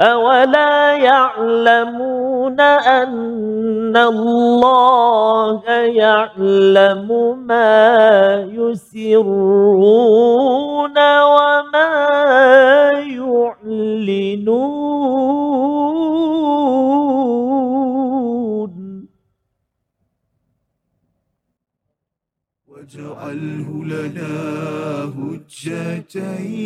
أولا يعلمون أن الله يعلم ما يسرون وما يعلنون واجعله لنا هجتين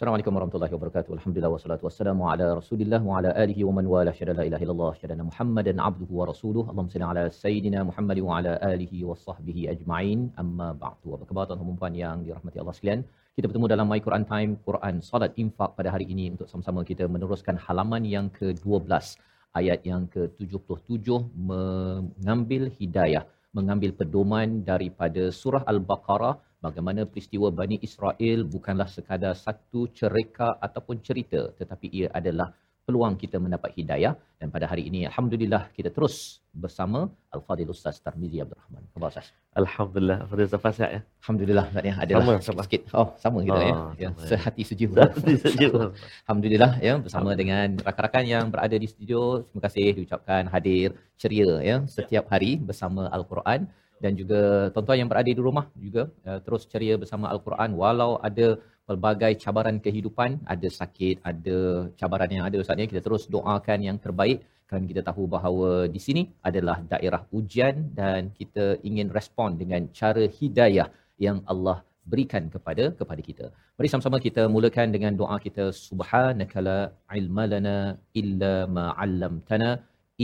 Assalamualaikum warahmatullahi wabarakatuh. Alhamdulillah wassalatu wassalamu ala Rasulillah wa ala alihi wa man wala syada la ilaha illallah syada Muhammadan abduhu wa rasuluh. Allahumma salli ala sayidina Muhammad wa ala alihi wa sahbihi ajma'in. Amma ba'du. Apa khabar tuan-tuan yang dirahmati Allah sekalian? Kita bertemu dalam My Quran Time Quran Salat Infak pada hari ini untuk sama-sama kita meneruskan halaman yang ke-12 ayat yang ke-77 mengambil hidayah mengambil pedoman daripada surah Al-Baqarah bagaimana peristiwa Bani Israel bukanlah sekadar satu cerita ataupun cerita tetapi ia adalah peluang kita mendapat hidayah dan pada hari ini alhamdulillah kita terus bersama Al-Fadil Ustaz Tarmizi Abdul Rahman. Khabar Ustaz? Alhamdulillah. Fadil Safas sihat ya? Alhamdulillah tak ya adalah Sama, sikit, sama. sikit. Oh, sama kita ya. Oh, ya. sama, ya. Sehati sejuk. Sehati sejuk. Alhamdulillah ya bersama dengan rakan-rakan yang berada di studio. Terima kasih diucapkan hadir ceria ya setiap hari bersama Al-Quran dan juga tuan-tuan yang berada di rumah juga uh, terus ceria bersama Al-Quran walau ada pelbagai cabaran kehidupan, ada sakit, ada cabaran yang ada Ustaz ya. Kita terus doakan yang terbaik kerana kita tahu bahawa di sini adalah daerah ujian dan kita ingin respon dengan cara hidayah yang Allah berikan kepada kepada kita. Mari sama-sama kita mulakan dengan doa kita subhanakala ilma lana illa ma 'allamtana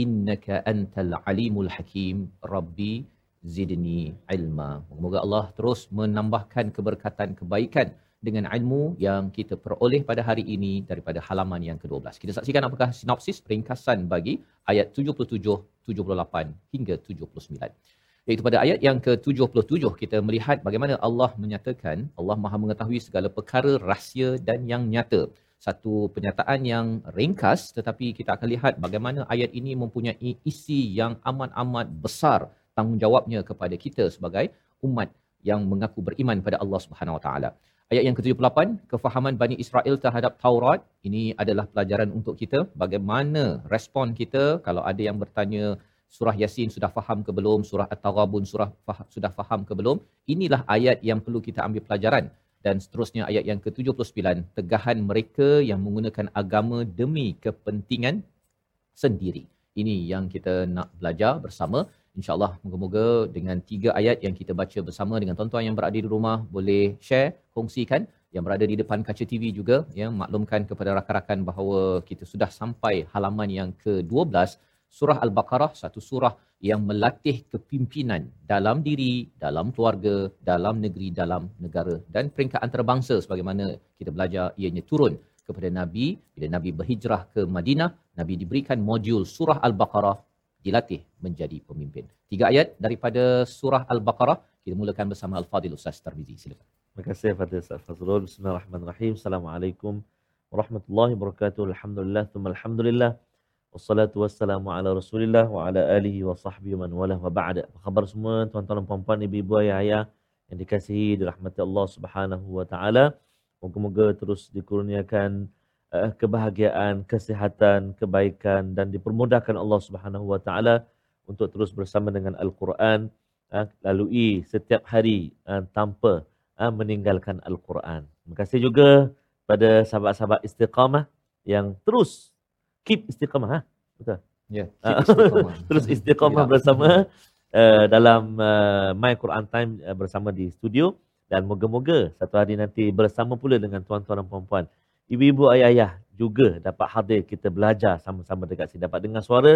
innaka antal alimul hakim rabbi zidni ilma. Semoga Allah terus menambahkan keberkatan kebaikan dengan ilmu yang kita peroleh pada hari ini daripada halaman yang ke-12. Kita saksikan apakah sinopsis ringkasan bagi ayat 77, 78 hingga 79. Iaitu pada ayat yang ke-77 kita melihat bagaimana Allah menyatakan Allah Maha mengetahui segala perkara rahsia dan yang nyata. Satu penyataan yang ringkas tetapi kita akan lihat bagaimana ayat ini mempunyai isi yang amat-amat besar tanggungjawabnya kepada kita sebagai umat yang mengaku beriman pada Allah Subhanahu Wa Taala. Ayat yang ke-78, kefahaman Bani Israel terhadap Taurat. Ini adalah pelajaran untuk kita. Bagaimana respon kita kalau ada yang bertanya surah Yasin sudah faham ke belum, surah At-Taghabun surah fah- sudah faham ke belum. Inilah ayat yang perlu kita ambil pelajaran. Dan seterusnya ayat yang ke-79, tegahan mereka yang menggunakan agama demi kepentingan sendiri. Ini yang kita nak belajar bersama. InsyaAllah moga-moga dengan tiga ayat yang kita baca bersama dengan tuan-tuan yang berada di rumah boleh share, kongsikan yang berada di depan kaca TV juga ya maklumkan kepada rakan-rakan bahawa kita sudah sampai halaman yang ke-12 surah Al-Baqarah satu surah yang melatih kepimpinan dalam diri, dalam keluarga, dalam negeri, dalam negara dan peringkat antarabangsa sebagaimana kita belajar ianya turun kepada Nabi. Bila Nabi berhijrah ke Madinah, Nabi diberikan modul surah Al-Baqarah dilatih menjadi pemimpin. Tiga ayat daripada surah Al-Baqarah kita mulakan bersama Al-Fadil Ustaz Tarmizi. Silakan. Terima kasih Fadil Ustaz Fazrul. Bismillahirrahmanirrahim. Assalamualaikum warahmatullahi wabarakatuh. Alhamdulillah, thumma alhamdulillah. Wassalatu wassalamu ala rasulillah wa ala alihi wa sahbihi man wala wa ba'da. Apa khabar semua tuan-tuan dan puan-puan, ibu-ibu, ayah-ayah yang dikasihi dirahmati Allah Subhanahu wa taala. Moga-moga terus dikurniakan uh, kebahagiaan, kesihatan, kebaikan dan dipermudahkan Allah Subhanahu wa taala untuk terus bersama dengan Al-Quran uh, lalui setiap hari uh, tanpa uh, meninggalkan Al-Quran. Terima kasih juga pada sahabat-sahabat istiqamah yang terus keep istiqamah ha? Betul. Ya, Ah, keep istiqamah. terus istiqamah bersama uh, dalam uh, My Quran Time uh, bersama di studio dan moga-moga satu hari nanti bersama pula dengan tuan-tuan dan puan-puan. Ibu-ibu ayah-ayah juga dapat hadir kita belajar sama-sama dekat sini dapat dengar suara,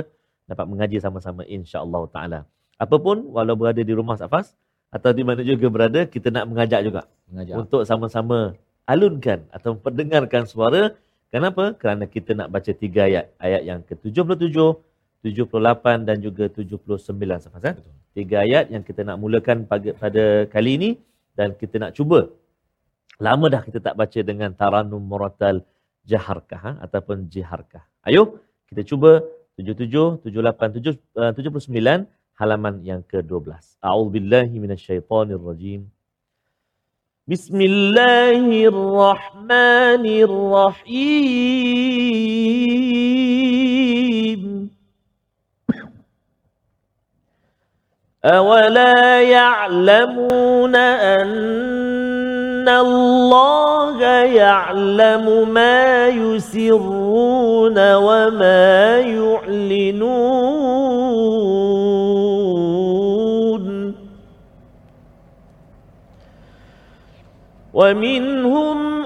dapat mengaji sama-sama insya-Allah taala. Apapun walau berada di rumah Safas atau di mana juga berada kita nak mengajak juga Mengajar. untuk sama-sama alunkan atau pendengarkan suara. Kenapa? Kerana kita nak baca tiga ayat. Ayat yang ke-77, 78 dan juga 79 Safas. Eh? Tiga ayat yang kita nak mulakan pada, pada kali ini dan kita nak cuba. Lama dah kita tak baca dengan Taranum Muratal jaharkah ha? ataupun jiharkah. Ayo kita cuba 77 78 7, uh, 79 halaman yang ke-12. A'udzubillahi minasyaitonirrajim. Bismillahirrahmanirrahim. أولا يعلمون أن الله يعلم ما يسرون وما يعلنون ومنهم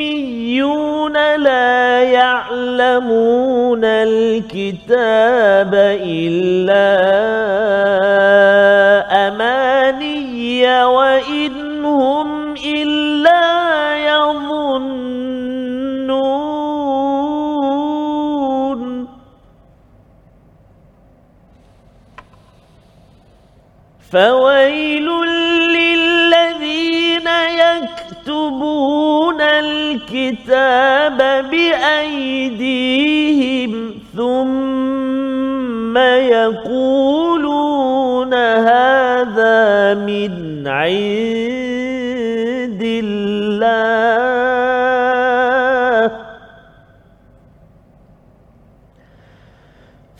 أميون لا يعلمون الكتاب إلا أماني وإن هم إلا يظنون. فويل للذين يكتبون الكتاب بأيديهم ثم هذا من عند الله.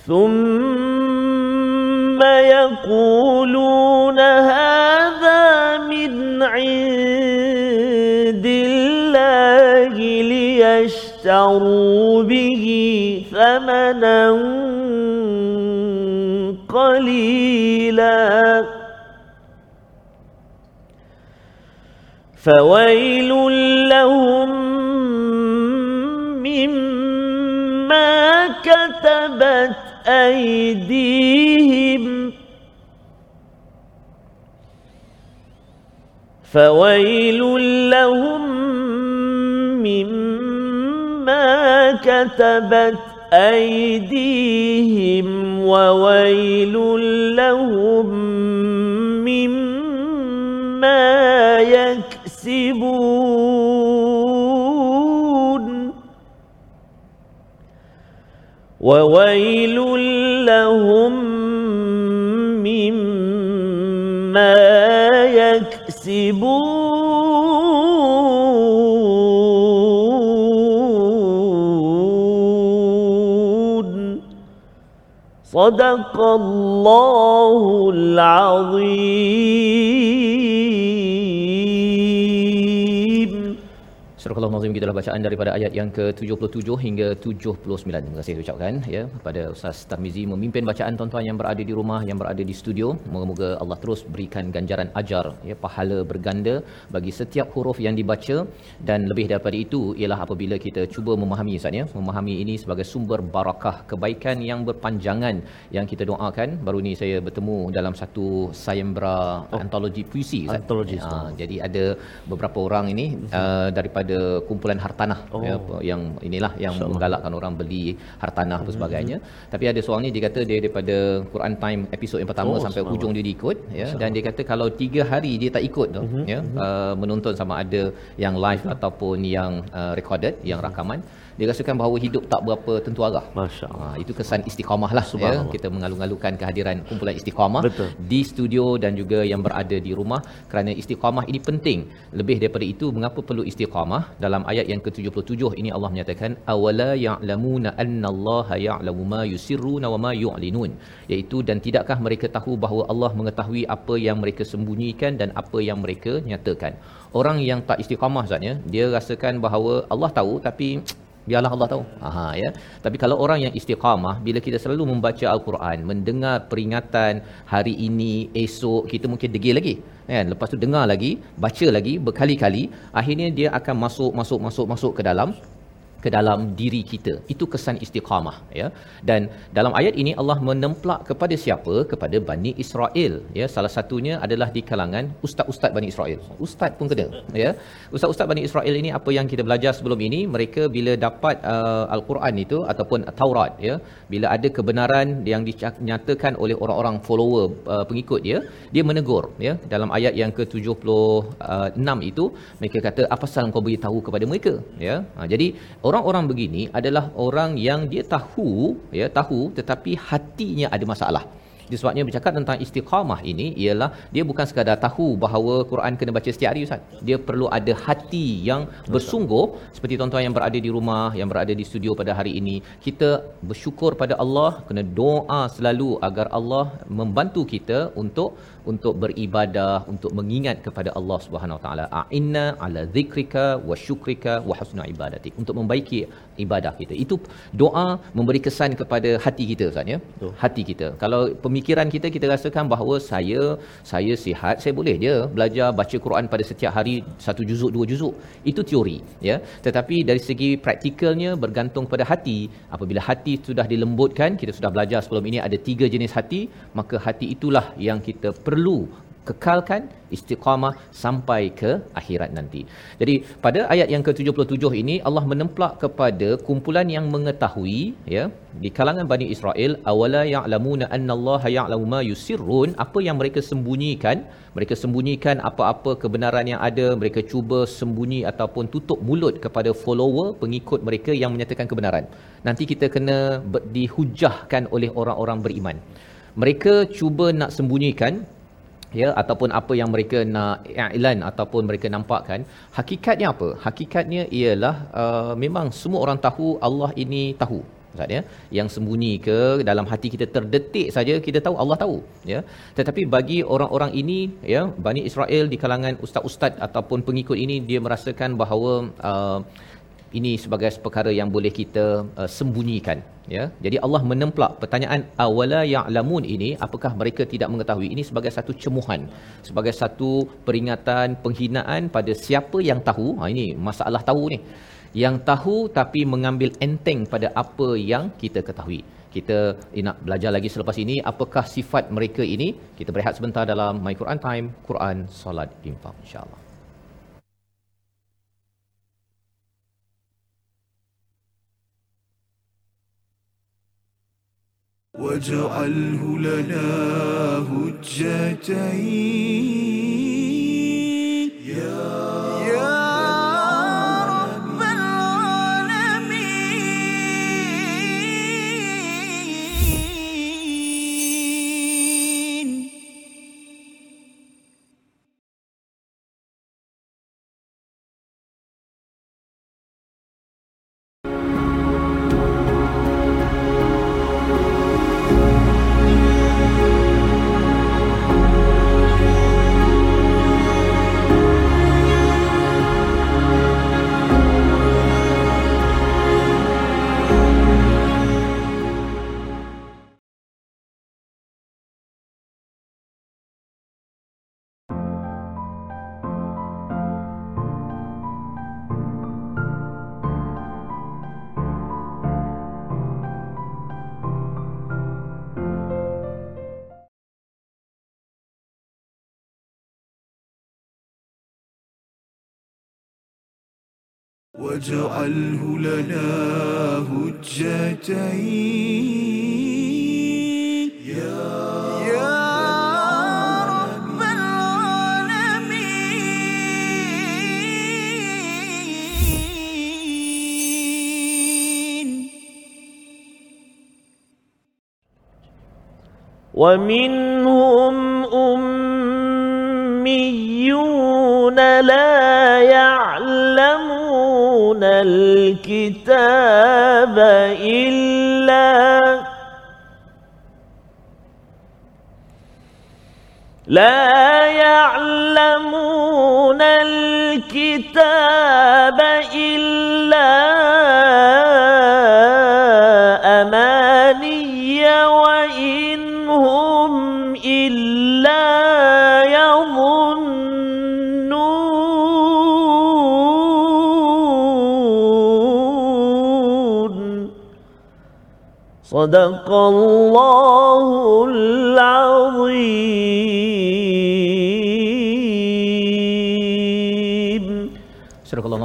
ثم يقولون هذا من عند الله ليشتروا به ثمنا قليلا. فويل لهم مما كتبت أيديهم. فويل لهم مما كتبت أيديهم. وويل لهم مما يكسبون وويل لهم مما يكسبون. صدق الله العظيم. Al-Nazim kita bacaan daripada ayat yang ke-77 hingga 79. Terima kasih ucapkan ya kepada Ustaz Tarmizi memimpin bacaan tuan-tuan yang berada di rumah, yang berada di studio. Moga-moga Allah terus berikan ganjaran ajar ya pahala berganda bagi setiap huruf yang dibaca dan lebih daripada itu ialah apabila kita cuba memahami Ustaz ya, memahami ini sebagai sumber barakah kebaikan yang berpanjangan yang kita doakan. Baru ni saya bertemu dalam satu sayembara oh. antologi puisi Ustaz. Antologi, Ha, jadi ada beberapa orang ini uh, daripada kumpulan hartanah. Oh. ya, yang inilah yang InsyaAllah. menggalakkan orang beli hartanah apa sebagainya. Tapi ada seorang ni dia kata dia daripada Quran Time episod yang pertama Oh, sampai hujung dia diikut ya. Dan dia kata kalau tiga hari dia tak ikut tu ya. uh, menonton sama ada yang live ataupun yang uh, recorded yang rakaman dia rasakan bahawa hidup tak berapa tentu arah. Masya Allah. Ha, itu kesan istiqamah lah ya. Kita mengalu-alukan kehadiran kumpulan istiqamah Betul. di studio dan juga yang berada di rumah kerana istiqamah ini penting. Lebih daripada itu mengapa perlu istiqamah? Dalam ayat yang ke-77 ini Allah menyatakan awala ya'lamuna annallaha ya'lamu ma yusirruna wa ma yu'linun iaitu dan tidakkah mereka tahu bahawa Allah mengetahui apa yang mereka sembunyikan dan apa yang mereka nyatakan. Orang yang tak istiqamah zatnya dia rasakan bahawa Allah tahu tapi biarlah Allah tahu. Aha ya. Tapi kalau orang yang istiqamah bila kita selalu membaca al-Quran, mendengar peringatan hari ini, esok kita mungkin degil lagi. Kan? Lepas tu dengar lagi, baca lagi berkali-kali, akhirnya dia akan masuk masuk masuk masuk ke dalam ke dalam diri kita. Itu kesan istiqamah ya. Dan dalam ayat ini Allah menemplak kepada siapa? Kepada Bani Israel ya. Salah satunya adalah di kalangan ustaz-ustaz Bani Israel. Ustaz pun kena ya. Ustaz-ustaz Bani Israel ini apa yang kita belajar sebelum ini? Mereka bila dapat uh, al-Quran itu ataupun Taurat ya. Bila ada kebenaran yang dinyatakan oleh orang-orang follower uh, pengikut dia dia menegur ya. Dalam ayat yang ke-76 itu mereka kata apa pasal kau beritahu kepada mereka? Ya. Ha, jadi orang-orang begini adalah orang yang dia tahu ya tahu tetapi hatinya ada masalah disebabnya bercakap tentang istiqamah ini ialah dia bukan sekadar tahu bahawa Quran kena baca setiap hari Ustaz. Dia perlu ada hati yang bersungguh seperti tuan-tuan yang berada di rumah, yang berada di studio pada hari ini. Kita bersyukur pada Allah, kena doa selalu agar Allah membantu kita untuk untuk beribadah, untuk mengingat kepada Allah Subhanahu Wa Taala. A'inna ala zikrika wa syukrika wa husna ibadatik. Untuk membaiki ibadah kita. Itu doa memberi kesan kepada hati kita Ustaz ya. Hati kita. Kalau pemikiran kita kita rasakan bahawa saya saya sihat, saya boleh je belajar baca Quran pada setiap hari satu juzuk, dua juzuk. Itu teori ya. Tetapi dari segi praktikalnya bergantung pada hati. Apabila hati sudah dilembutkan, kita sudah belajar sebelum ini ada tiga jenis hati, maka hati itulah yang kita perlu kekalkan istiqamah sampai ke akhirat nanti. Jadi pada ayat yang ke-77 ini Allah menemplak kepada kumpulan yang mengetahui ya di kalangan Bani Israel awala ya'lamuna annallaha ya'lamu ma yusirrun? Apa yang mereka sembunyikan? Mereka sembunyikan apa-apa kebenaran yang ada mereka cuba sembunyi ataupun tutup mulut kepada follower pengikut mereka yang menyatakan kebenaran. Nanti kita kena dihujahkan oleh orang-orang beriman. Mereka cuba nak sembunyikan ya ataupun apa yang mereka nak iklan ataupun mereka nampakkan hakikatnya apa? Hakikatnya ialah uh, memang semua orang tahu Allah ini tahu Ustaz ya. Yang sembunyi ke dalam hati kita terdetik saja kita tahu Allah tahu ya. Tetapi bagi orang-orang ini ya Bani Israel di kalangan ustaz-ustaz ataupun pengikut ini dia merasakan bahawa uh, ini sebagai perkara yang boleh kita uh, sembunyikan ya. Jadi Allah menemplak pertanyaan awala ya'lamun? ini apakah mereka tidak mengetahui? Ini sebagai satu cemuhan sebagai satu peringatan penghinaan pada siapa yang tahu. Ha ini masalah tahu ni. Yang tahu tapi mengambil enteng pada apa yang kita ketahui. Kita eh, nak belajar lagi selepas ini apakah sifat mereka ini? Kita berehat sebentar dalam my Quran time Quran solat infak insyaallah واجعله لنا هجتين. يا واجعله لنا هجتين. يا يا رب العالمين. ومنهم أميون لا يعلمون الكتاب إلا لا يعلمون الكتاب صدق الله العظيم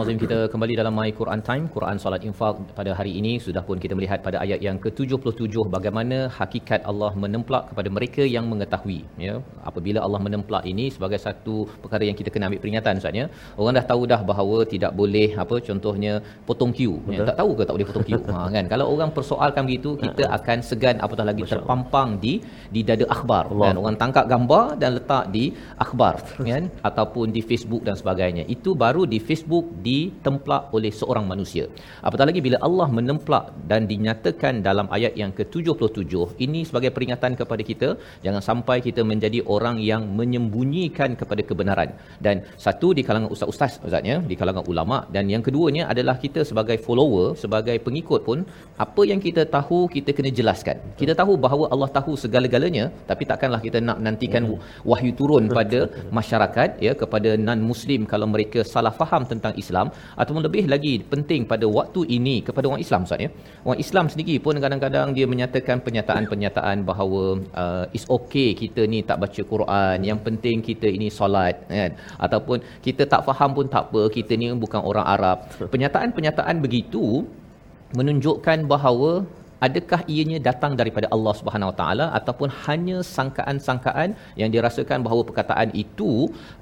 Al-Nazim kita kembali dalam My Quran Time, Quran Salat Infak pada hari ini sudah pun kita melihat pada ayat yang ke-77 bagaimana hakikat Allah menemplak kepada mereka yang mengetahui ya. Apabila Allah menemplak ini sebagai satu perkara yang kita kena ambil peringatan Ustaz ya. Orang dah tahu dah bahawa tidak boleh apa contohnya potong queue. Ya, tak tahu ke tak boleh potong queue. ha kan. Kalau orang persoalkan begitu kita akan segan apatah lagi terpampang di di dada akhbar Allah. kan. Orang tangkap gambar dan letak di akhbar kan ataupun di Facebook dan sebagainya. Itu baru di Facebook ditemplak oleh seorang manusia. Apatah lagi bila Allah menemplak dan dinyatakan dalam ayat yang ke-77, ini sebagai peringatan kepada kita jangan sampai kita menjadi orang yang menyembunyikan kepada kebenaran. Dan satu di kalangan ustaz-ustaz ustaznya, di kalangan ulama dan yang keduanya adalah kita sebagai follower, sebagai pengikut pun apa yang kita tahu kita kena jelaskan. Kita tahu bahawa Allah tahu segala-galanya tapi takkanlah kita nak nantikan wahyu turun pada masyarakat ya kepada non muslim kalau mereka salah faham tentang Islam ataupun lebih lagi penting pada waktu ini kepada orang Islam Ustaz ya. Orang Islam sendiri pun kadang-kadang dia menyatakan penyataan-penyataan bahawa uh, it's okay kita ni tak baca Quran, yang penting kita ini solat kan ataupun kita tak faham pun tak apa, kita ni bukan orang Arab. Penyataan-penyataan begitu menunjukkan bahawa adakah ianya datang daripada Allah Subhanahu Wa Taala ataupun hanya sangkaan-sangkaan yang dirasakan bahawa perkataan itu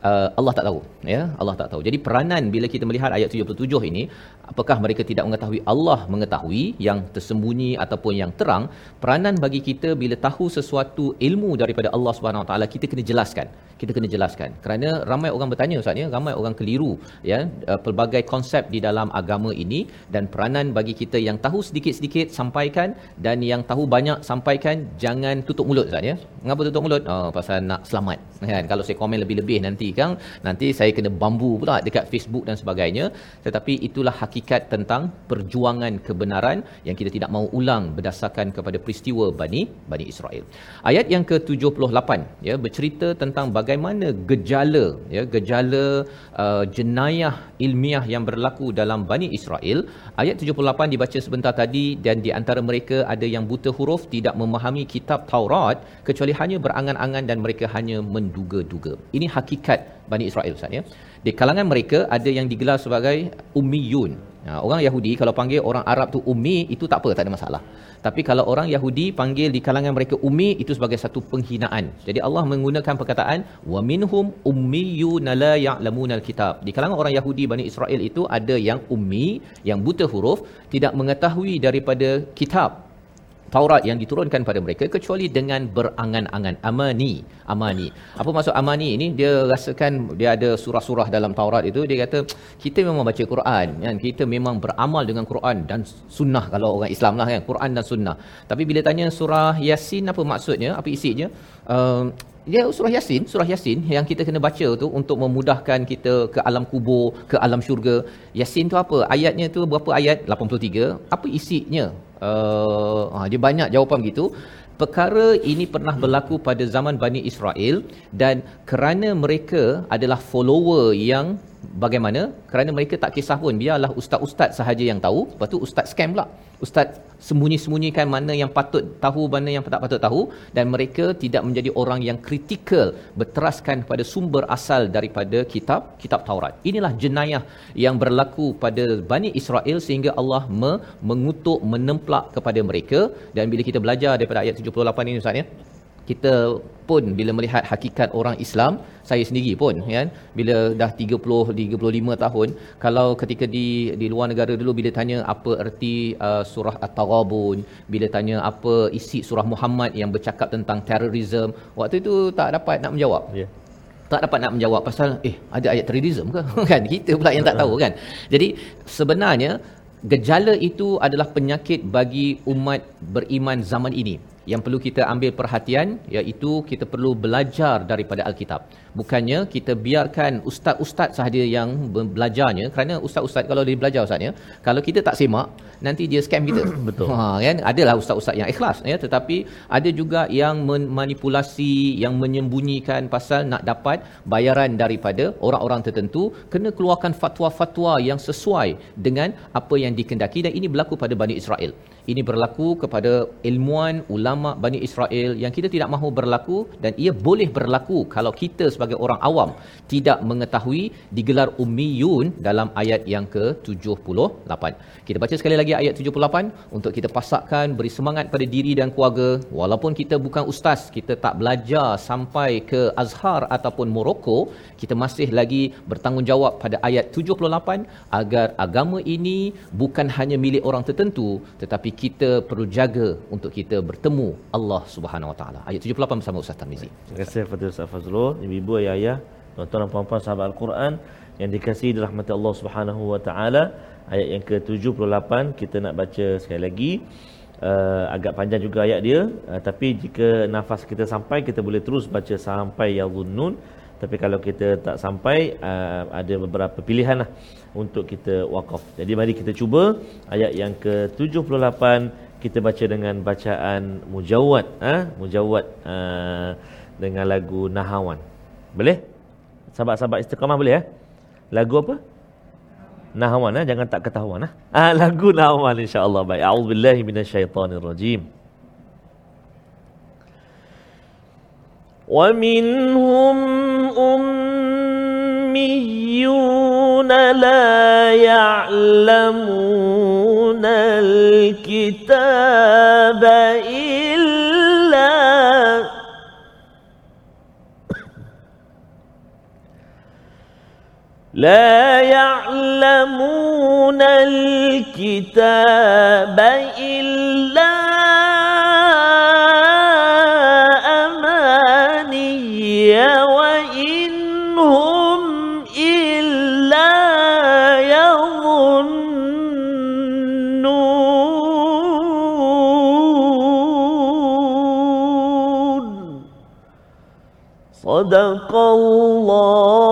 uh, Allah tak tahu ya? Allah tak tahu. Jadi peranan bila kita melihat ayat 77 ini apakah mereka tidak mengetahui Allah mengetahui yang tersembunyi ataupun yang terang? Peranan bagi kita bila tahu sesuatu ilmu daripada Allah Subhanahu Wa Taala kita kena jelaskan kita kena jelaskan. Kerana ramai orang bertanya ustaz ya ramai orang keliru ya uh, pelbagai konsep di dalam agama ini dan peranan bagi kita yang tahu sedikit-sedikit sampaikan dan yang tahu banyak sampaikan jangan tutup mulut ustaz ya. Mengapa tutup mulut? Oh pasal nak selamat kan? Kalau saya komen lebih-lebih nanti kan nanti saya kena bambu pula dekat Facebook dan sebagainya. Tetapi itulah hakikat tentang perjuangan kebenaran yang kita tidak mahu ulang berdasarkan kepada peristiwa Bani Bani Israel. Ayat yang ke-78 ya bercerita tentang bagaimana gejala ya gejala uh, jenayah ilmiah yang berlaku dalam Bani Israel. Ayat 78 dibaca sebentar tadi dan di antara mereka ada yang buta huruf tidak memahami kitab Taurat kecuali hanya berangan-angan dan mereka hanya menduga-duga. Ini hakikat Bani Israel Ustaz ya. Di kalangan mereka ada yang digelar sebagai ummiyun. Ha, orang Yahudi kalau panggil orang Arab tu ummi itu tak apa tak ada masalah. Tapi kalau orang Yahudi panggil di kalangan mereka ummi itu sebagai satu penghinaan. Jadi Allah menggunakan perkataan wa minhum ummiyun la ya'lamunal kitab. Di kalangan orang Yahudi Bani Israel itu ada yang ummi, yang buta huruf, tidak mengetahui daripada kitab Taurat yang diturunkan pada mereka kecuali dengan berangan-angan amani amani apa maksud amani ini dia rasakan dia ada surah-surah dalam Taurat itu dia kata kita memang baca Quran kan kita memang beramal dengan Quran dan sunnah kalau orang Islam lah kan Quran dan sunnah tapi bila tanya surah Yasin apa maksudnya apa isinya uh, dia surah Yasin, surah Yasin yang kita kena baca tu untuk memudahkan kita ke alam kubur, ke alam syurga. Yasin tu apa? Ayatnya tu berapa ayat? 83. Apa isinya? Uh, dia banyak jawapan begitu. Perkara ini pernah berlaku pada zaman Bani Israel dan kerana mereka adalah follower yang bagaimana? Kerana mereka tak kisah pun biarlah ustaz-ustaz sahaja yang tahu. Lepas tu ustaz scam pula. Ustaz sembunyi-sembunyikan mana yang patut tahu, mana yang tak patut tahu dan mereka tidak menjadi orang yang kritikal berteraskan pada sumber asal daripada kitab kitab Taurat. Inilah jenayah yang berlaku pada Bani Israel sehingga Allah me- mengutuk menemplak kepada mereka dan bila kita belajar daripada ayat 78 ini Ustaz ya kita pun bila melihat hakikat orang Islam saya sendiri pun kan? Bila dah 30 35 tahun kalau ketika di di luar negara dulu bila tanya apa erti uh, surah at-taghabun bila tanya apa isi surah Muhammad yang bercakap tentang terorisme waktu itu tak dapat nak menjawab. Ya. tak dapat nak menjawab pasal eh ada ayat terorisme ke? Kan? Kita pula yang tak tahu kan? Jadi sebenarnya gejala itu adalah penyakit bagi umat beriman zaman ini yang perlu kita ambil perhatian iaitu kita perlu belajar daripada Alkitab. Bukannya kita biarkan ustaz-ustaz sahaja yang be- belajarnya kerana ustaz-ustaz kalau dia belajar ustaz ya, kalau kita tak semak nanti dia scam kita. Betul. Ha kan adalah ustaz-ustaz yang ikhlas ya tetapi ada juga yang manipulasi yang menyembunyikan pasal nak dapat bayaran daripada orang-orang tertentu kena keluarkan fatwa-fatwa yang sesuai dengan apa yang dikendaki dan ini berlaku pada Bani Israel. Ini berlaku kepada ilmuan ulama Bani Israel yang kita tidak mahu berlaku dan ia boleh berlaku kalau kita sebagai orang awam tidak mengetahui digelar ummiyun dalam ayat yang ke-78. Kita baca sekali lagi ayat 78 untuk kita pasakkan beri semangat pada diri dan keluarga walaupun kita bukan ustaz, kita tak belajar sampai ke Azhar ataupun Morocco, kita masih lagi bertanggungjawab pada ayat 78 agar agama ini bukan hanya milik orang tertentu tetapi kita perlu jaga untuk kita bertemu Allah Subhanahu Wa Taala. Ayat 78 bersama Ustaz Tarmizi. Terima kasih kepada Ustaz Fazrul, ibu-ibu, ayah-ayah, tuan-tuan dan puan-puan sahabat Al-Quran yang dikasihi dirahmati Allah Subhanahu wa taala. Ayat yang ke-78 kita nak baca sekali lagi. Uh, agak panjang juga ayat dia uh, tapi jika nafas kita sampai kita boleh terus baca sampai yadhunnun tapi kalau kita tak sampai uh, ada beberapa pilihan lah untuk kita wakaf. Jadi mari kita cuba ayat yang ke-78 kita baca dengan bacaan mujawad ah ha? mujawad uh, dengan lagu Nahawan. Boleh? Sahabat-sahabat istiqamah boleh eh? Lagu apa? Nahawan eh? jangan tak ketahuan ah. Ah lagu Nahawan insya-Allah baik. A'udzubillahi minasyaitonirrajim. ومنهم أميون لا يعلمون الكتاب إلا لا يعلمون الكتاب إلا صدق الله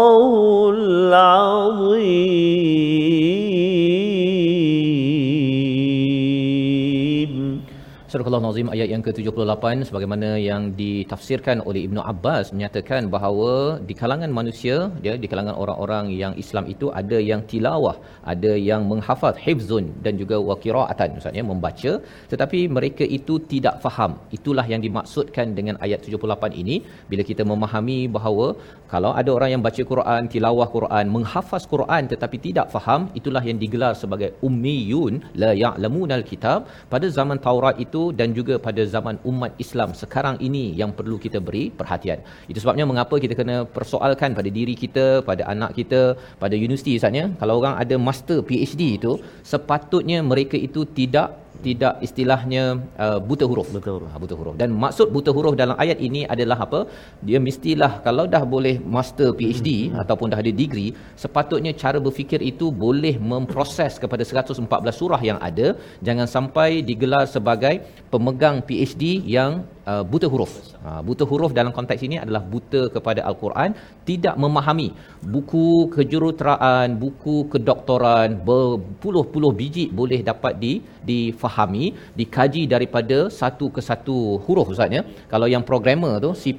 Surah Al-Nazim ayat yang ke-78 sebagaimana yang ditafsirkan oleh Ibnu Abbas menyatakan bahawa di kalangan manusia ya di kalangan orang-orang yang Islam itu ada yang tilawah, ada yang menghafaz hifzun dan juga wa qiraatan maksudnya membaca. Tetapi mereka itu tidak faham. Itulah yang dimaksudkan dengan ayat 78 ini. Bila kita memahami bahawa kalau ada orang yang baca Quran, tilawah Quran, menghafaz Quran tetapi tidak faham, itulah yang digelar sebagai ummiyun la ya'lamunal kitab pada zaman Taurat itu dan juga pada zaman umat Islam sekarang ini yang perlu kita beri perhatian. Itu sebabnya mengapa kita kena persoalkan pada diri kita, pada anak kita, pada universiti misalnya, kalau orang ada master PhD itu, sepatutnya mereka itu tidak tidak istilahnya uh, buta huruf. Buta huruf. Ha, buta huruf. Dan maksud buta huruf dalam ayat ini adalah apa? Dia mestilah kalau dah boleh master PhD hmm. ataupun dah ada degree, sepatutnya cara berfikir itu boleh memproses kepada 114 surah yang ada, jangan sampai digelar sebagai pemegang PhD yang uh, buta huruf. Ha, buta huruf dalam konteks ini adalah buta kepada al-Quran, tidak memahami buku kejuruteraan, buku kedoktoran berpuluh-puluh biji boleh dapat di difahami, dikaji daripada satu ke satu huruf ustaz ya. Kalau yang programmer tu C++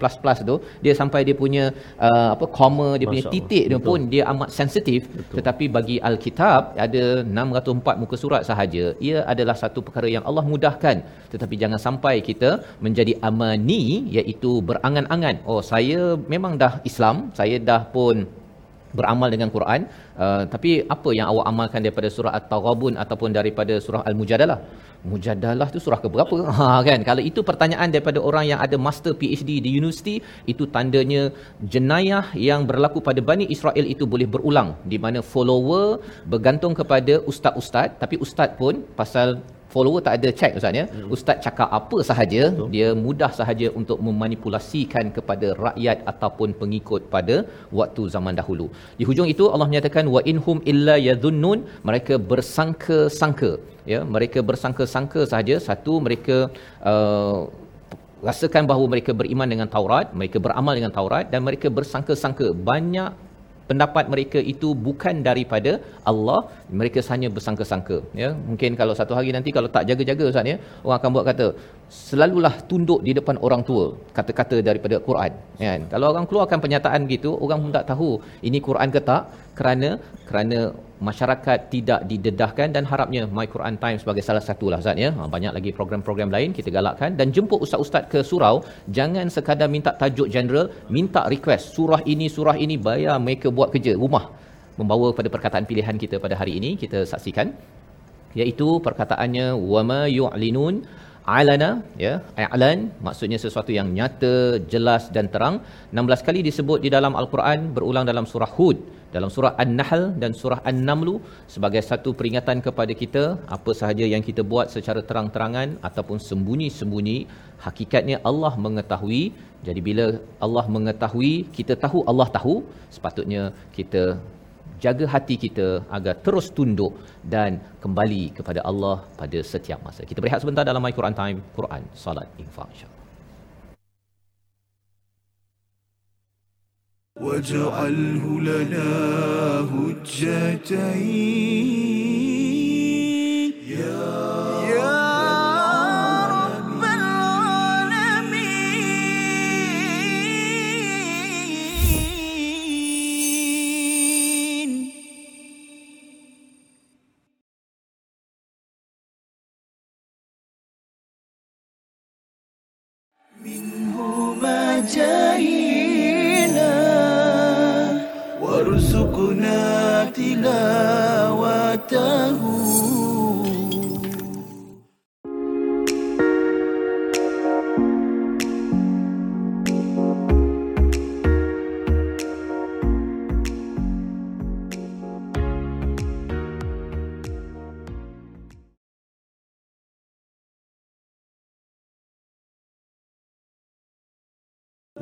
tu, dia sampai dia punya uh, apa comma, dia punya Allah. titik dia Betul. pun dia amat sensitif. Tetapi bagi al-Kitab ada 604 muka surat sahaja. Ia adalah satu perkara yang Allah mudahkan. Tetapi jangan sampai kita menjadi amani iaitu berangan-angan. Oh saya memang dah Islam, saya dah pun beramal dengan Quran uh, tapi apa yang awak amalkan daripada surah At-Taghabun ataupun daripada surah Al-Mujadalah? Mujadalah tu surah ke berapa ha kan? Kalau itu pertanyaan daripada orang yang ada master PhD di universiti itu tandanya jenayah yang berlaku pada Bani Israel itu boleh berulang. Di mana follower bergantung kepada ustaz-ustaz tapi ustaz pun pasal follower tak ada check ustaz ya. Ustaz cakap apa sahaja, Betul. dia mudah sahaja untuk memanipulasikan kepada rakyat ataupun pengikut pada waktu zaman dahulu. Di hujung itu Allah menyatakan wa inhum illa yadhunnun, mereka bersangka-sangka ya, mereka bersangka-sangka sahaja. Satu mereka uh, rasakan bahawa mereka beriman dengan Taurat, mereka beramal dengan Taurat dan mereka bersangka-sangka banyak pendapat mereka itu bukan daripada Allah mereka hanya bersangka-sangka ya. Mungkin kalau satu hari nanti kalau tak jaga-jaga ustaz ya orang akan buat kata selalulah tunduk di depan orang tua kata-kata daripada Quran kan? Kalau orang keluarkan pernyataan gitu orang pun tak tahu ini Quran ke tak kerana kerana masyarakat tidak didedahkan dan harapnya My Quran Time sebagai salah satu lah Ustaz ya. Ha, banyak lagi program-program lain kita galakkan. Dan jemput ustaz-ustaz ke surau jangan sekadar minta tajuk general, minta request surah ini surah ini bayar mereka buat kerja rumah. Membawa pada perkataan pilihan kita pada hari ini kita saksikan iaitu perkataannya wama yu'linun alana ya i'lan maksudnya sesuatu yang nyata jelas dan terang. 16 kali disebut di dalam al-Quran berulang dalam surah Hud dalam surah An-Nahl dan surah An-Naml sebagai satu peringatan kepada kita apa sahaja yang kita buat secara terang-terangan ataupun sembunyi-sembunyi hakikatnya Allah mengetahui. Jadi bila Allah mengetahui kita tahu Allah tahu. Sepatutnya kita jaga hati kita agar terus tunduk dan kembali kepada Allah pada setiap masa. Kita berehat sebentar dalam My Quran Time, Quran, Salat, Infak insya-Allah. واجعله لنا هجتين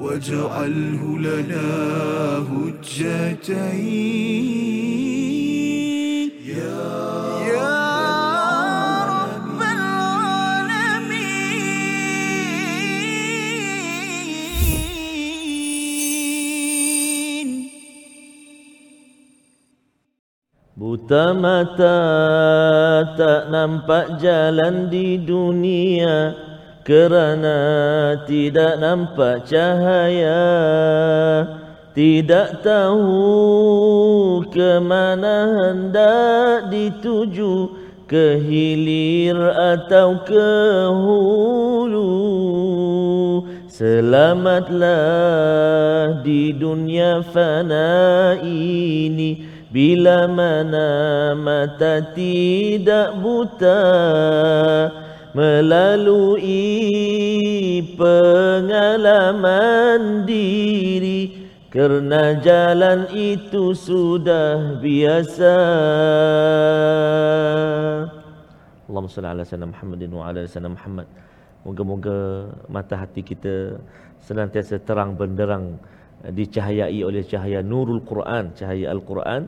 واجعله لنا هجتين يا يا رب العالمين Buta mata tak nampak jalan di dunia kerana tidak nampak cahaya tidak tahu ke mana hendak dituju ke hilir atau ke hulu. Selamatlah di dunia fana ini bila mana mata tidak buta melalui pengalaman diri. Kerana jalan itu sudah biasa. Allahumma salli ala sayyidina Muhammadin wa ala sayyidina Muhammad. Moga-moga mata hati kita senantiasa terang benderang dicahayai oleh cahaya nurul Quran, cahaya Al-Quran.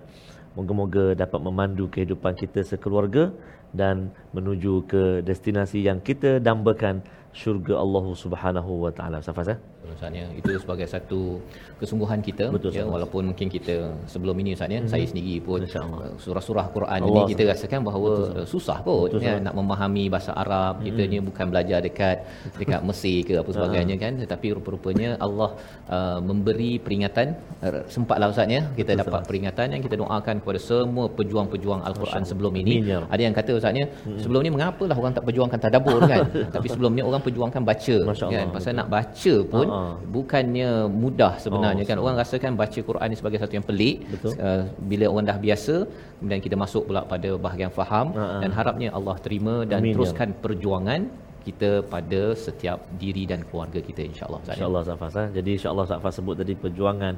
Moga-moga dapat memandu kehidupan kita sekeluarga dan menuju ke destinasi yang kita dambakan syurga Allah Subhanahu wa taala. Safas eh? Ustaznya itu sebagai satu kesungguhan kita Betul, ya walaupun mungkin kita sebelum ini Ustaz ya Mhm. saya sendiri pun InsyaAllah. uh, surah-surah Quran Allah, ini kita Ustaz. rasakan bahawa Betul, uh, susah kot Betul, ya nak memahami bahasa Arab kita ni bukan belajar dekat dekat Mesir ke apa sebagainya kan tetapi rupa-rupanya Allah uh, memberi peringatan uh, sempatlah Ustaz ya kita Betul, dapat peringatan yang kita doakan kepada semua pejuang-pejuang Al-Quran sebelum ini. Ya ada yang kata Ustaznya sebelum ni mengapalah orang tak perjuangkan tadabbur kan tapi sebelum ni orang perjuangkan baca Masya Allah, kan pasal betul. nak baca pun Ha, ha. bukannya mudah sebenarnya Oh, kan orang rasakan baca Quran ni sebagai satu yang pelik Betul. uh, bila orang dah biasa kemudian kita masuk pula pada bahagian faham Ha, ha. dan harapnya Allah terima dan Amin, ya teruskan perjuangan kita pada setiap diri dan keluarga kita insyaallah Ustaz ya. InsyaAllah Safas eh? Jadi insyaAllah Safas sebut tadi perjuangan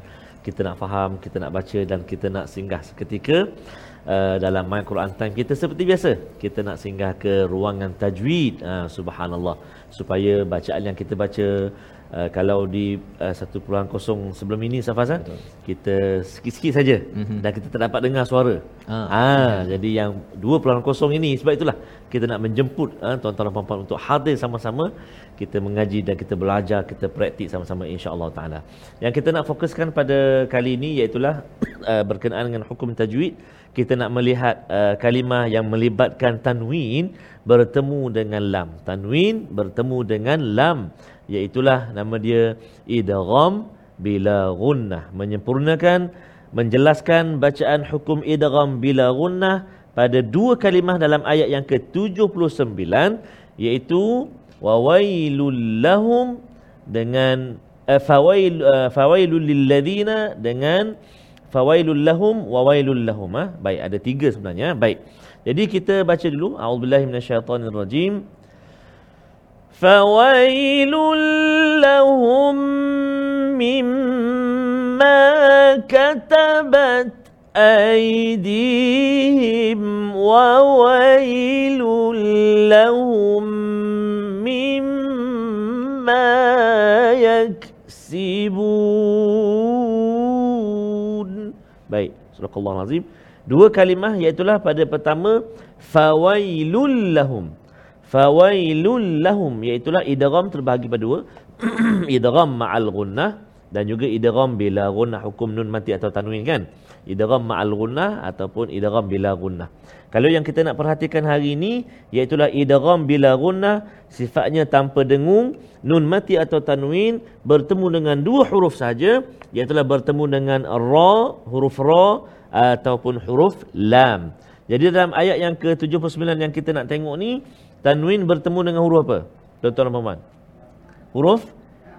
Kita nak faham, kita nak baca dan kita nak singgah seketika uh, dalam My Quran Time kita seperti biasa kita nak singgah ke ruangan tajwid uh, subhanallah supaya bacaan yang kita baca uh, kalau di uh, 1.0 sebelum ini Safazan kita sikit-sikit saja mm-hmm. dan kita tak dapat dengar suara. Ah. Ah, jadi yang 2.0 ini sebab itulah kita nak menjemput uh, tuan-tuan dan puan-puan untuk hadir sama-sama kita mengaji dan kita belajar kita praktik sama-sama insya-Allah taala. Yang kita nak fokuskan pada kali ini iaitu uh, berkenaan dengan hukum tajwid kita nak melihat uh, kalimah yang melibatkan tanwin bertemu dengan lam. Tanwin bertemu dengan lam iaitulah nama dia idgham bila gunnah menyempurnakan menjelaskan bacaan hukum idgham bila gunnah pada dua kalimah dalam ayat yang ke-79 iaitu wawailul lahum dengan uh, fawail uh, fawailul lilladzina dengan fawailul lahum wawailul lahum ha? baik ada tiga sebenarnya baik. Jadi kita baca dulu. A'udzubillahi minasyaitonirrajim فويل لهم مما كتبت أيديهم وويل لهم مما يكسبون baik surah Allah azim dua kalimah iaitulah pada pertama fawailul lahum fawailul lahum iaitu idgham terbahagi pada dua. Idgham ma'al gunnah dan juga idgham bila gunnah hukum nun mati atau tanwin kan? Idgham ma'al gunnah ataupun idgham bila gunnah kalau yang kita nak perhatikan hari ini iaitu idgham bila gunnah sifatnya tanpa dengung nun mati atau tanwin bertemu dengan dua huruf saja iaitu bertemu dengan ra huruf ra ataupun huruf lam. Jadi dalam ayat yang ke-79 yang kita nak tengok ni tanwin bertemu dengan huruf apa? Tuan-tuan dan Huruf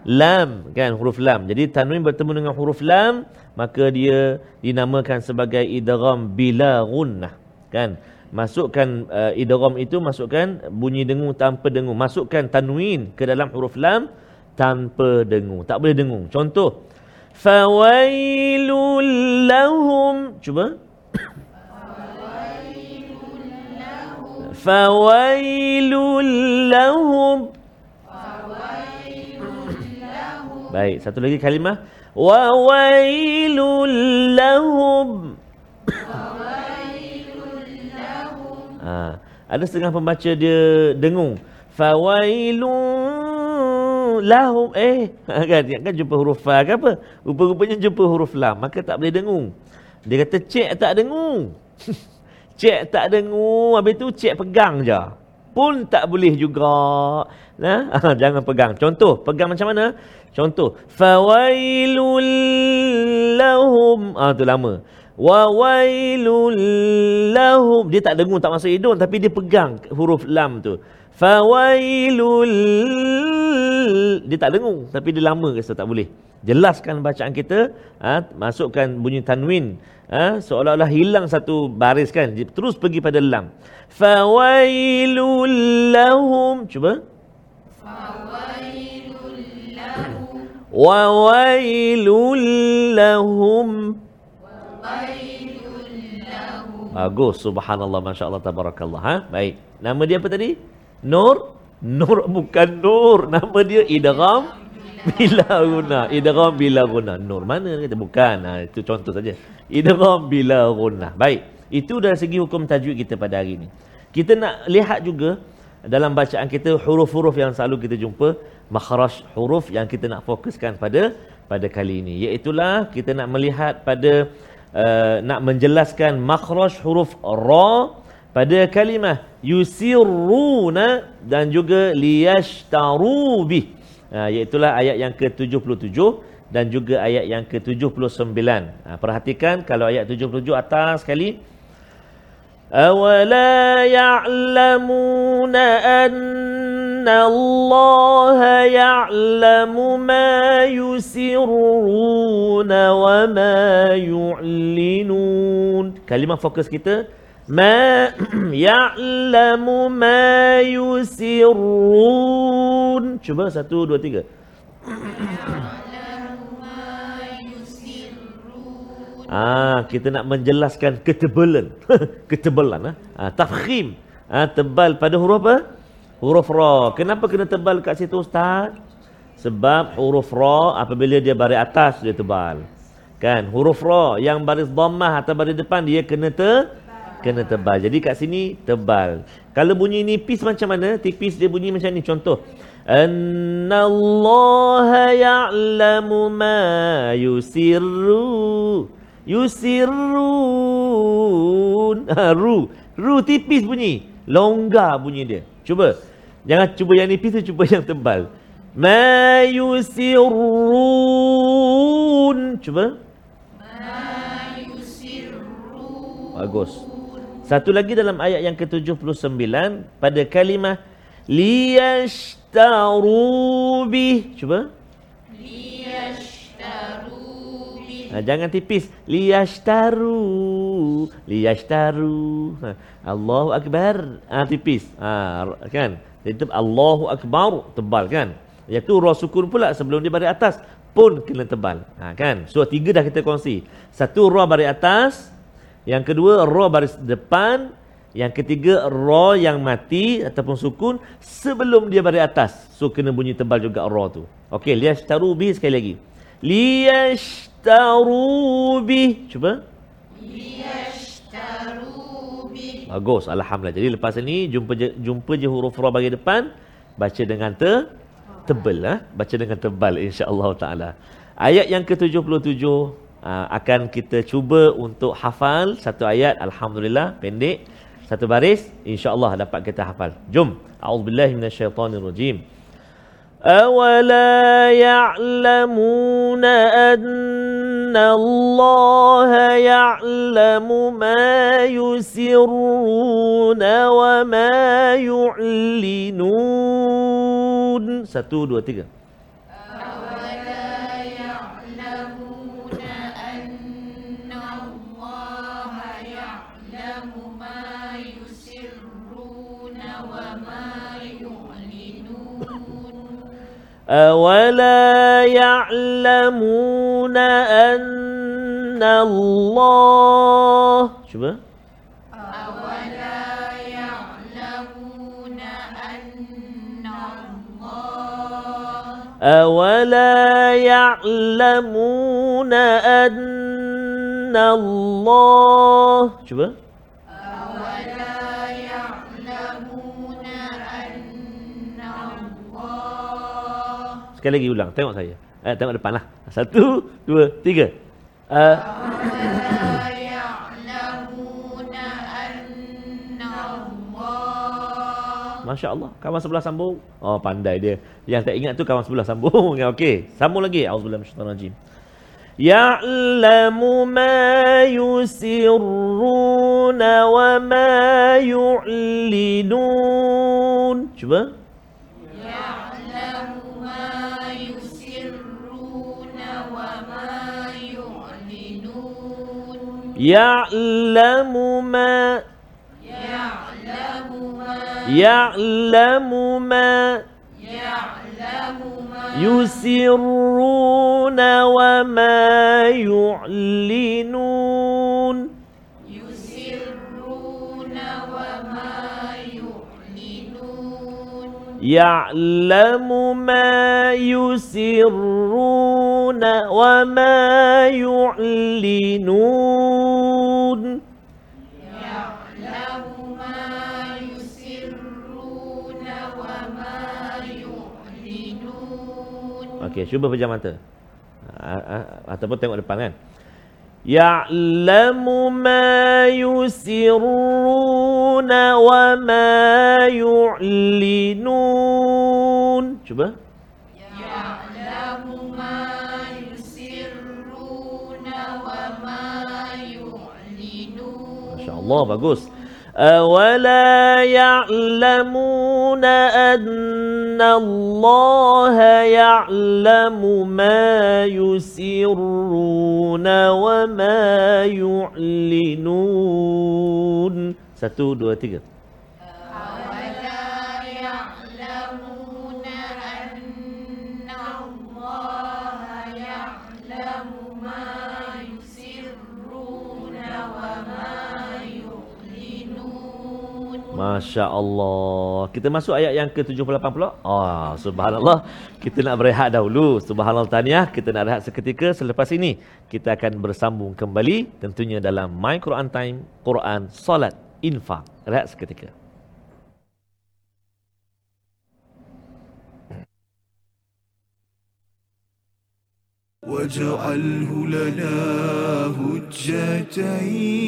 lam kan huruf lam. Jadi tanwin bertemu dengan huruf lam maka dia dinamakan sebagai idgham bila gunnah kan. Masukkan uh, idgham itu masukkan bunyi dengung tanpa dengung. Masukkan tanwin ke dalam huruf lam tanpa dengung. Tak boleh dengung. Contoh fawailul lahum. Cuba. فويل لهم Baik, satu lagi kalimah. Wa wailul lahum. Ha, ada setengah pembaca dia dengung. Fawailun lahum. Eh, kan, kan jumpa huruf fa ke apa? Rupa-rupanya jumpa huruf lam. Maka tak boleh dengung. Dia kata, cik tak dengung. Cek tak dengung, habis tu cek pegang je. Pun tak boleh juga. Nah, jangan pegang. Contoh, pegang macam mana? Contoh, fawailul lahum. Ah tu lama. Wa wailul lahum. Dia tak dengung, tak masuk hidung tapi dia pegang huruf lam tu. Fawailul. Dia tak dengung tapi dia lama kata tak boleh. Jelaskan bacaan kita, ha, masukkan bunyi tanwin ha, seolah-olah hilang satu baris kan. Terus pergi pada lam. Fawailul lahum. Cuba. Fawailul lahum. Wa wailul lahum. Bagus, subhanallah, masya-Allah, tabarakallah. Ha? Baik. Nama dia apa tadi? Nur? Nur bukan Nur. Nama dia Idgham bila guna. Idgham bila guna. Nur mana kata bukan. Ha, itu contoh saja. Idgham bila guna. Baik. Itu dari segi hukum tajwid kita pada hari ini. Kita nak lihat juga dalam bacaan kita huruf-huruf yang selalu kita jumpa makhraj huruf yang kita nak fokuskan pada pada kali ini iaitulah kita nak melihat pada uh, nak menjelaskan makhraj huruf ra pada kalimah yusirruna dan juga liyashtaru bih Ha, iaitulah ayat yang ke-77 dan juga ayat yang ke-79. Ha, perhatikan kalau ayat 77 atas sekali. Awala ya'lamuna anna Allah ya'lamu ma yusirruna wa ma yu'linun. Kalimah fokus kita ما يعلم ما يسرون Cuba ساتو دو tiga. Ah, kita nak menjelaskan ketebalan. ketebalan ah. ah tafkhim. Ah, tebal pada huruf apa? Huruf ra. Kenapa kena tebal kat situ ustaz? Sebab huruf ra apabila dia baris atas dia tebal. Kan? Huruf ra yang baris dhammah atau baris depan dia kena te kena tebal. Jadi kat sini tebal. Kalau bunyi nipis macam mana? Tipis dia bunyi macam ni contoh. Annallaha ya'lamu ma yusirru yusirrun. Ha, ru. Ru tipis bunyi. Longgar bunyi dia. Cuba. Jangan cuba yang nipis tu, cuba yang tebal. Ma yusirrun. Cuba. Bagus. Satu lagi dalam ayat yang ke-79 pada kalimah liyashtaru bih. Cuba. Ha, jangan tipis. Liyashtaru. Liyashtaru. Ha, Allahu Akbar. Ha, tipis. Ha, kan? Itu Allahu Akbar. Tebal kan? Yang tu roh sukun pula sebelum dia baris atas. Pun kena tebal. Ha, kan? So, tiga dah kita kongsi. Satu roh baris atas. Yang kedua, roh baris depan. Yang ketiga, roh yang mati ataupun sukun sebelum dia baris atas. So, kena bunyi tebal juga roh tu. Okey, liyashtaru bih sekali lagi. Liyashtaru bih. Cuba. Liyashtaru bih. Bagus, alhamdulillah. Jadi lepas ini jumpa je, jumpa je huruf ra bagi depan, baca dengan te tebal ah, ha? baca dengan tebal insya-Allah taala. Ayat yang ke-77 uh, akan kita cuba untuk hafal satu ayat alhamdulillah pendek satu baris insya-Allah dapat kita hafal. Jom. A'udzubillahi minasyaitonirrajim. أولا يعلمون أن الله يعلم ما يسرون وما يعلنون satu dua tiga أولا يعلمون أن الله شوف أولا يعلمون أن الله أولا يعلمون أن الله شوف Sekali lagi ulang. Tengok saya. Eh, tengok depan lah. Satu, dua, tiga. Uh, Masya Allah. Kawan sebelah sambung. Oh, pandai dia. Yang tak ingat tu kawan sebelah sambung. Okey. Sambung lagi. Auzubillahiminasyaitanirrajim. Ya'lamu ma yusirruna wa ma yu'linun. Cuba. يعلم ما يعلم ما يعلم ما يسرون وما يعلنون يعلنون يعلم ما يسرون وما يعلنون Okey, cuba pejam mata. Ataupun tengok depan kan. Ya'lamu ma yusirruna wa ma yu'linun. Cuba. Ya'lamu ma yusirruna wa ma yu'linun. Masya-Allah, bagus. أولا يعلمون أن الله يعلم ما يسرون وما يعلنون. Satu dua tiga. Masya Allah. Kita masuk ayat yang ke-78 pula. Oh, subhanallah. Kita nak berehat dahulu. Subhanallah tahniah. Kita nak rehat seketika. Selepas ini, kita akan bersambung kembali. Tentunya dalam My Quran Time, Quran, Salat, Infak. Rehat seketika. واجعله لنا هجتين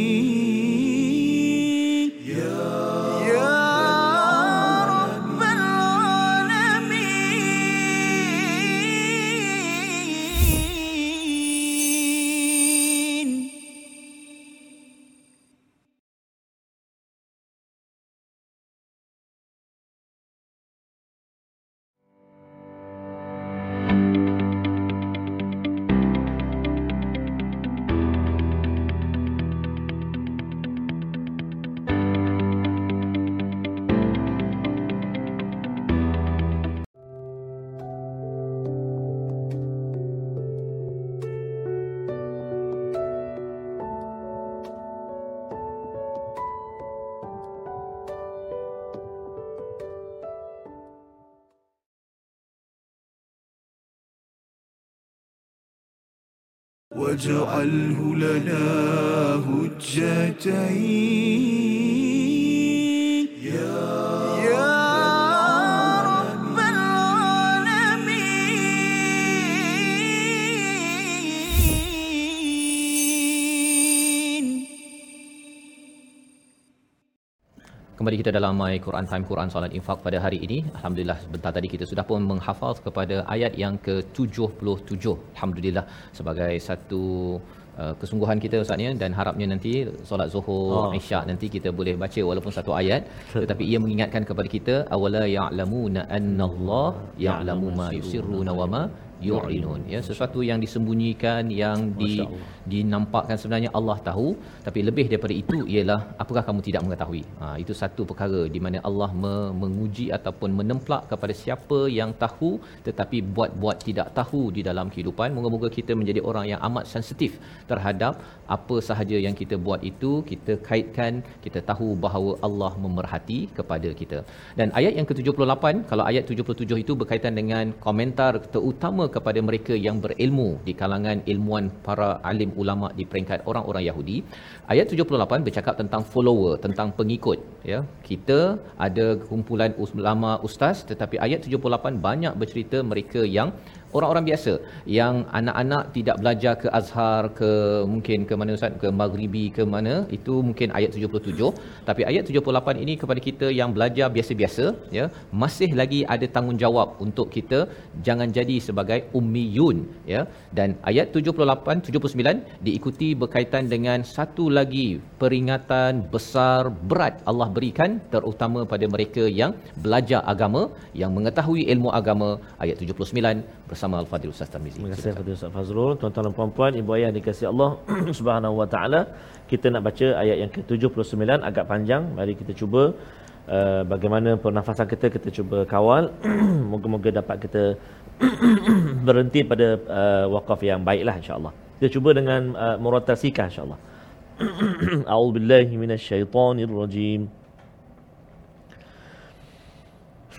واجعله لنا هجتين. Kita dalam My Quran Time Quran Salat Infak pada hari ini. Alhamdulillah sebentar tadi kita sudah pun menghafal kepada ayat yang ke-77. Alhamdulillah sebagai satu uh, kesungguhan kita Ustaz ya dan harapnya nanti solat Zuhur, Oh. Isyak nanti kita boleh baca walaupun satu ayat tetapi ia mengingatkan kepada kita awala ya'lamuna annallaha ya'lamu ma yusirruna wa ma yu'linun ya sesuatu yang disembunyikan yang di dinampakkan sebenarnya Allah tahu tapi lebih daripada itu ialah apakah kamu tidak mengetahui? Ha, itu satu perkara di mana Allah me- menguji ataupun menemplak kepada siapa yang tahu tetapi buat-buat tidak tahu di dalam kehidupan. Moga-moga kita menjadi orang yang amat sensitif terhadap apa sahaja yang kita buat itu kita kaitkan kita tahu bahawa Allah memerhati kepada kita. Dan ayat yang ke-78 kalau ayat 77 itu berkaitan dengan komentar terutama kepada mereka yang berilmu di kalangan ilmuan para alim ulama di peringkat orang-orang Yahudi. Ayat 78 bercakap tentang follower, tentang pengikut, ya. Kita ada kumpulan ulama ustaz tetapi ayat 78 banyak bercerita mereka yang orang-orang biasa yang anak-anak tidak belajar ke Azhar ke mungkin ke mana ustaz ke Maghribi ke mana itu mungkin ayat 77 tapi ayat 78 ini kepada kita yang belajar biasa-biasa ya masih lagi ada tanggungjawab untuk kita jangan jadi sebagai ummiyun ya. Dan ayat 78 79 diikuti berkaitan dengan satu lagi peringatan besar berat Allah berikan terutama pada mereka yang belajar agama yang mengetahui ilmu agama ayat 79 bersama Al-Fadhil Ustaz Tarmizi. Terima kasih kepada Ustaz Fazrul, tuan-tuan dan puan-puan, ibu ayah dikasihi Allah Subhanahu wa taala. Kita nak baca ayat yang ke-79 agak panjang. Mari kita cuba uh, bagaimana pernafasan kita kita cuba kawal. Moga-moga dapat kita berhenti pada uh, wakaf yang baiklah insya-Allah. Kita cuba dengan uh, muratal sikah insya-Allah. A'udzubillahi minasyaitonirrajim.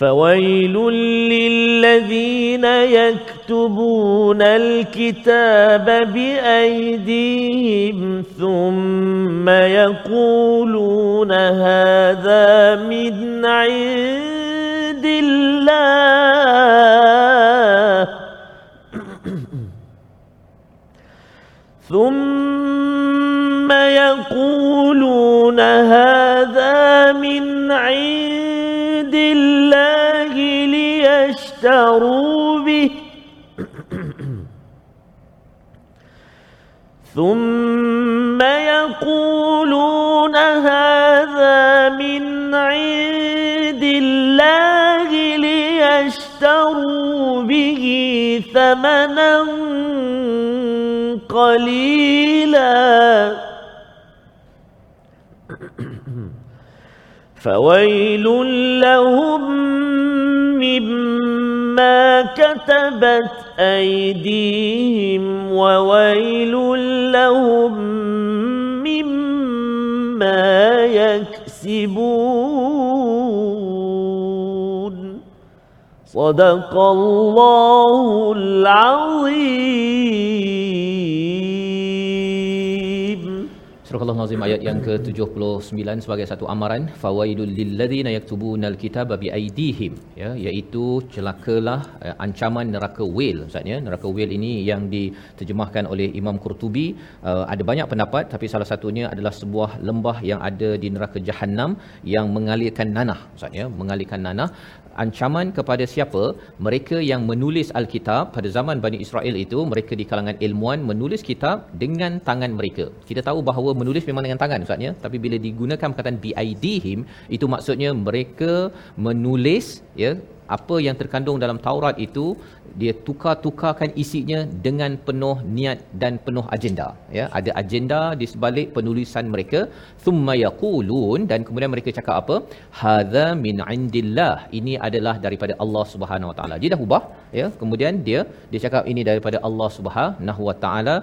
فويل للذين يكتبون الكتاب بأيديهم ثم يقولون هذا من عند الله. ثم يقولون هذا ليشتروا به. ثم يقولون هذا من عند الله ليشتروا به ثمنا قليلا. فويل لهم مما كتبت أيديهم وويل لهم مما يكسبون. صدق الله العظيم. Surah Al-Nazim ayat yang ke-79 sebagai satu amaran. Fawailul lilladzina yaktubunal kitaba biaidihim. Ya iaitu celakalah eh, ancaman neraka whale maksudnya neraka whale ini yang diterjemahkan oleh Imam Qurtubi. Uh, ada banyak pendapat tapi salah satunya adalah sebuah lembah yang ada di neraka jahanam yang mengalirkan nanah maksudnya mengalirkan nanah ancaman kepada siapa? Mereka yang menulis alkitab pada zaman Bani Israel itu mereka di kalangan ilmuan menulis kitab dengan tangan mereka. Kita tahu bahawa menulis memang dengan tangan maksudnya tapi bila digunakan perkataan biaidihim itu maksudnya mereka menulis ya apa yang terkandung dalam Taurat itu dia tukar-tukarkan isinya dengan penuh niat dan penuh agenda ya. Ada agenda di sebalik penulisan mereka. Thumma yaqulun dan kemudian mereka cakap apa? Hadza min indillah. Ini adalah daripada Allah Subhanahu Wa Taala. Dia dah ubah ya. Kemudian dia dia cakap ini daripada Allah Subhanahu Wa Taala.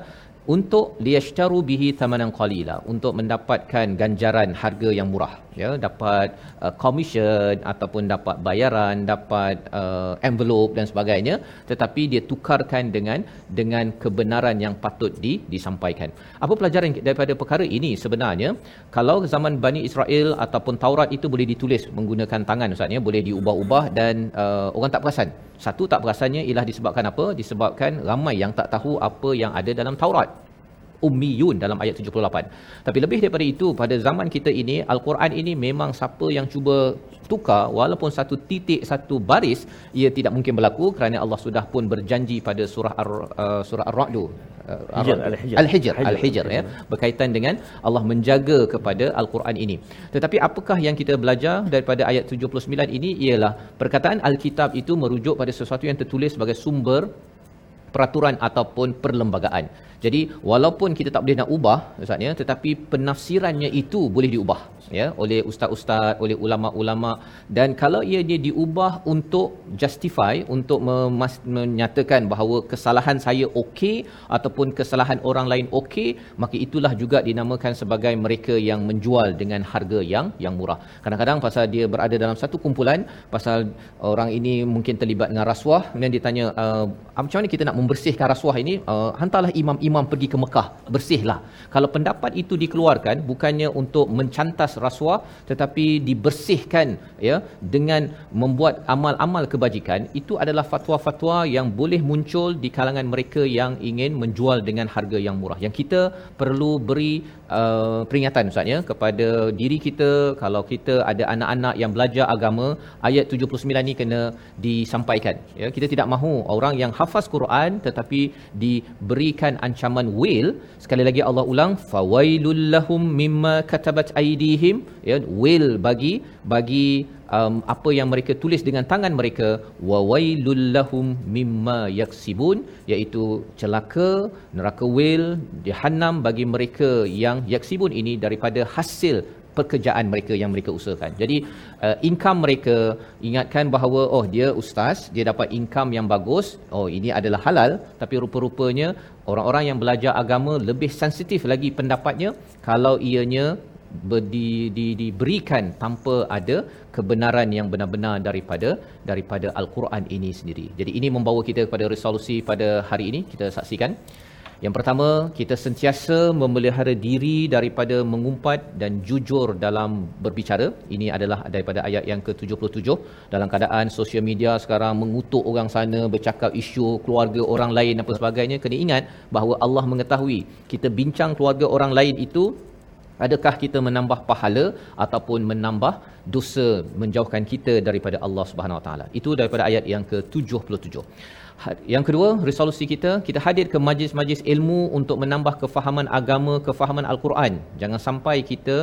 Untuk liyashtaru bihi thamanan qalila. Untuk mendapatkan ganjaran harga yang murah ya dapat uh, commission ataupun dapat bayaran dapat uh, envelope dan sebagainya. Tetapi dia tukarkan dengan dengan kebenaran yang patut di, disampaikan. Apa pelajaran daripada perkara ini? Sebenarnya kalau zaman Bani Israel ataupun Taurat itu boleh ditulis menggunakan tangan ustaz ya boleh diubah-ubah dan uh, orang tak perasan. Satu tak perasannya ialah disebabkan apa? Disebabkan ramai yang tak tahu apa yang ada dalam Taurat ummiyun dalam ayat 78. Tapi lebih daripada itu pada zaman kita ini al-Quran ini memang siapa yang cuba tukar walaupun satu titik satu baris ia tidak mungkin berlaku kerana Allah sudah pun berjanji pada surah Ar, uh, surah Ar-Ra'd uh, Hijr, Al-Hijr. Al-Hijr Al-Hijr. Al-Hijr ya berkaitan dengan Allah menjaga kepada al-Quran ini. Tetapi apakah yang kita belajar daripada ayat 79 ini ialah perkataan al-kitab itu merujuk pada sesuatu yang tertulis sebagai sumber peraturan ataupun perlembagaan. Jadi walaupun kita tak boleh nak ubah ustaz ya tetapi penafsirannya itu boleh diubah ya oleh ustaz-ustaz oleh ulama-ulama dan kalau ia dia diubah untuk justify untuk memas- menyatakan bahawa kesalahan saya okey ataupun kesalahan orang lain okey maka itulah juga dinamakan sebagai mereka yang menjual dengan harga yang yang murah. Kadang-kadang pasal dia berada dalam satu kumpulan pasal orang ini mungkin terlibat dengan rasuah kemudian dia tanya uh, macam mana kita nak membersihkan rasuah ini uh, hantarlah imam-imam pergi ke Mekah bersihlah. Kalau pendapat itu dikeluarkan bukannya untuk mencantas rasuah tetapi dibersihkan ya dengan membuat amal-amal kebajikan itu adalah fatwa-fatwa yang boleh muncul di kalangan mereka yang ingin menjual dengan harga yang murah. Yang kita perlu beri uh, peringatan ustaz ya kepada diri kita. Kalau kita ada anak-anak yang belajar agama ayat 79 ni kena disampaikan ya. Kita tidak mahu orang yang hafaz Quran tetapi diberikan ancaman wail sekali lagi Allah ulang fawailul lahum mimma katabat aidihim ya wail bagi bagi um, apa yang mereka tulis dengan tangan mereka wa wailul lahum mimma yaksibun iaitu celaka neraka wail jahannam bagi mereka yang yaksibun ini daripada hasil pekerjaan mereka yang mereka usahakan. Jadi uh, income mereka ingatkan bahawa oh dia ustaz, dia dapat income yang bagus. Oh ini adalah halal tapi rupa-rupanya orang-orang yang belajar agama lebih sensitif lagi pendapatnya kalau ianya di, di, diberikan tanpa ada kebenaran yang benar-benar daripada daripada al-Quran ini sendiri. Jadi ini membawa kita kepada resolusi pada hari ini kita saksikan. Yang pertama, kita sentiasa memelihara diri daripada mengumpat dan jujur dalam berbicara. Ini adalah daripada ayat yang ke-77. Dalam keadaan sosial media sekarang mengutuk orang sana, bercakap isu keluarga orang lain dan sebagainya, kena ingat bahawa Allah mengetahui kita bincang keluarga orang lain itu Adakah kita menambah pahala ataupun menambah dosa menjauhkan kita daripada Allah Subhanahu Wa Taala? Itu daripada ayat yang ke-77. Ha- Yang kedua, resolusi kita, kita hadir ke majlis-majlis ilmu untuk menambah kefahaman agama, kefahaman Al-Quran. Jangan sampai kita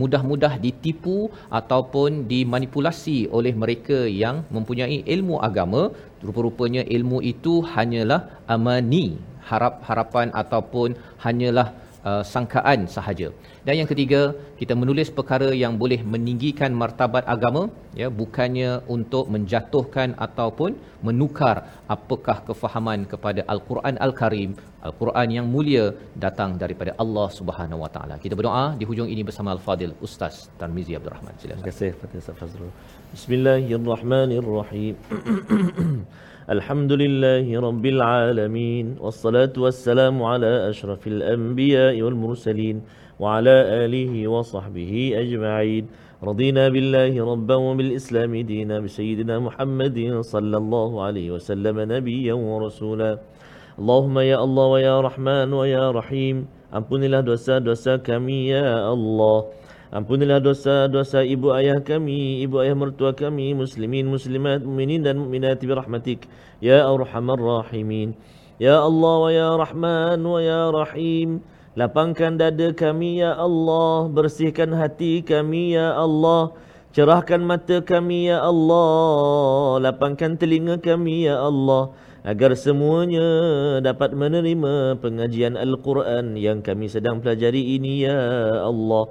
mudah-mudah ditipu ataupun dimanipulasi oleh mereka yang mempunyai ilmu agama. Rupa-rupanya ilmu itu hanyalah amani, harap-harapan ataupun hanyalah uh, sangkaan sahaja. Dan yang ketiga, kita menulis perkara yang boleh meninggikan martabat agama, ya, bukannya untuk menjatuhkan ataupun menukar apakah kefahaman kepada Al-Quran Al-Karim, Al-Quran yang mulia datang daripada Allah Subhanahu Wa Taala. Kita berdoa di hujung ini bersama Al-Fadil Ustaz Tarmizi Abdul Rahman. Terima Silakan. kasih Fatih Fazrul. Bismillahirrahmanirrahim. الحمد لله رب العالمين والصلاة والسلام على أشرف الأنبياء والمرسلين وعلى آله وصحبه أجمعين. رضينا بالله ربا وبالإسلام دينا بسيدنا محمد صلى الله عليه وسلم نبيا ورسولا. اللهم يا الله ويا رحمن ويا رحيم. Ampunilah dosa-dosa kami ya Allah Ampunilah dosa-dosa ibu ayah kami, ibu ayah mertua kami, muslimin, muslimat, mukminin dan mukminat bi rahmatik ya arhamar rahimin. Ya Allah wa ya Rahman wa ya Rahim. Lapangkan dada kami ya Allah, bersihkan hati kami ya Allah. Cerahkan mata kami ya Allah, lapangkan telinga kami ya Allah agar semuanya dapat menerima pengajian Al-Quran yang kami sedang pelajari ini ya Allah.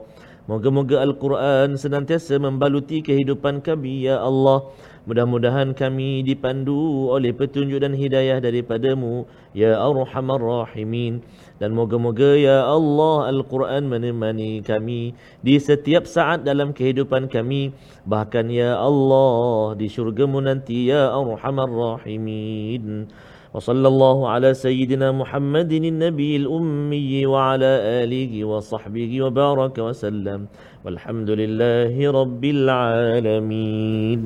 Moga-moga Al-Quran senantiasa membaluti kehidupan kami, Ya Allah. Mudah-mudahan kami dipandu oleh petunjuk dan hidayah daripadamu, Ya Arhamar Rahimin. Dan moga-moga, Ya Allah, Al-Quran menemani kami di setiap saat dalam kehidupan kami. Bahkan, Ya Allah, di syurgamu nanti, Ya Arhamar Rahimin. وصلى الله على سيدنا محمد النبي الأمي وعلى آله وصحبه وبارك وسلم. والحمد لله رب العالمين.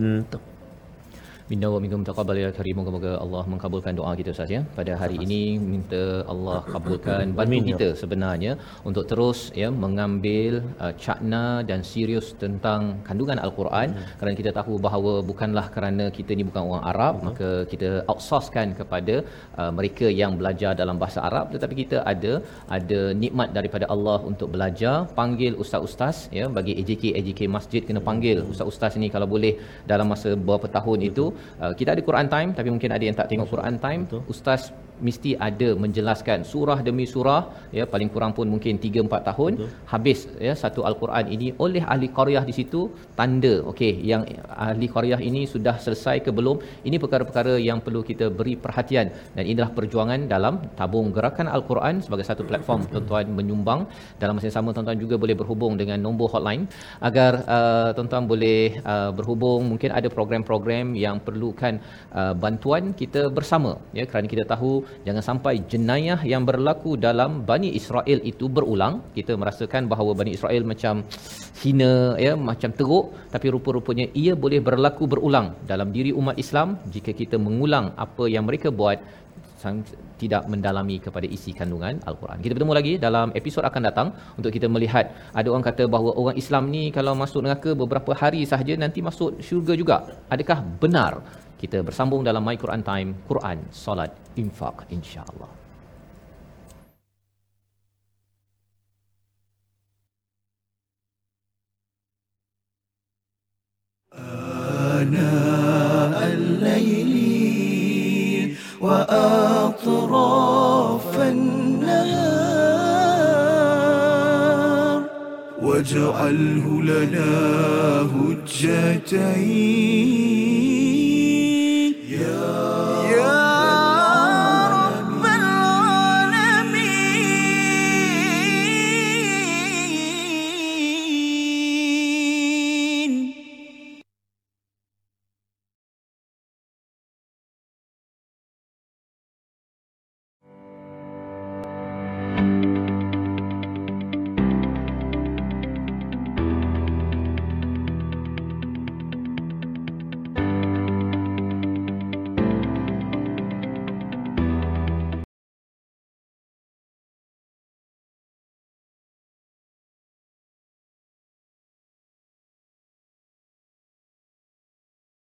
Minna wa minkum taqabbal ya karim. Moga-moga Allah mengabulkan doa kita Ustaz ya. Pada hari ini minta Allah kabulkan bantu ya kita sebenarnya untuk terus ya mengambil uh, cakna dan serius tentang kandungan al-Quran hmm. kerana kita tahu bahawa bukanlah kerana kita ni bukan orang Arab hmm. maka kita outsourcekan kepada uh, mereka yang belajar dalam bahasa Arab tetapi kita ada ada nikmat daripada Allah untuk belajar panggil ustaz-ustaz ya bagi AJK AJK Masjid kena panggil ustaz-ustaz ni kalau boleh dalam masa beberapa tahun itu uh, kita ada Quran time tapi mungkin ada yang tak tengok Quran time Betul. ustaz mesti ada menjelaskan surah demi surah ya paling kurang pun mungkin 3 4 tahun Betul. habis ya satu al-Quran ini oleh ahli qaryah di situ tanda okey yang ahli qaryah ini sudah selesai ke belum ini perkara-perkara yang perlu kita beri perhatian. Dan inilah perjuangan dalam tabung gerakan al-Quran sebagai satu platform tuan-tuan menyumbang. Dalam masa yang sama tuan-tuan juga boleh berhubung dengan nombor hotline agar uh, tuan-tuan boleh uh, berhubung. Mungkin ada program-program yang perlukan uh, bantuan kita bersama ya kerana kita tahu jangan sampai jenayah yang berlaku dalam Bani Israel itu berulang kita merasakan bahawa Bani Israel macam hina ya macam teruk tapi rupa-rupanya ia boleh berlaku berulang dalam diri umat Islam jika kita mengulang apa yang mereka buat tidak mendalami kepada isi kandungan Al-Quran. Kita bertemu lagi dalam episod akan datang untuk kita melihat ada orang kata bahawa orang Islam ni kalau masuk neraka beberapa hari sahaja nanti masuk syurga juga. Adakah benar? Kita bersambung dalam My Quran Time, Quran, Salat, Infak insya-Allah. آناء الليل وأطراف النهار واجعله لنا هجتين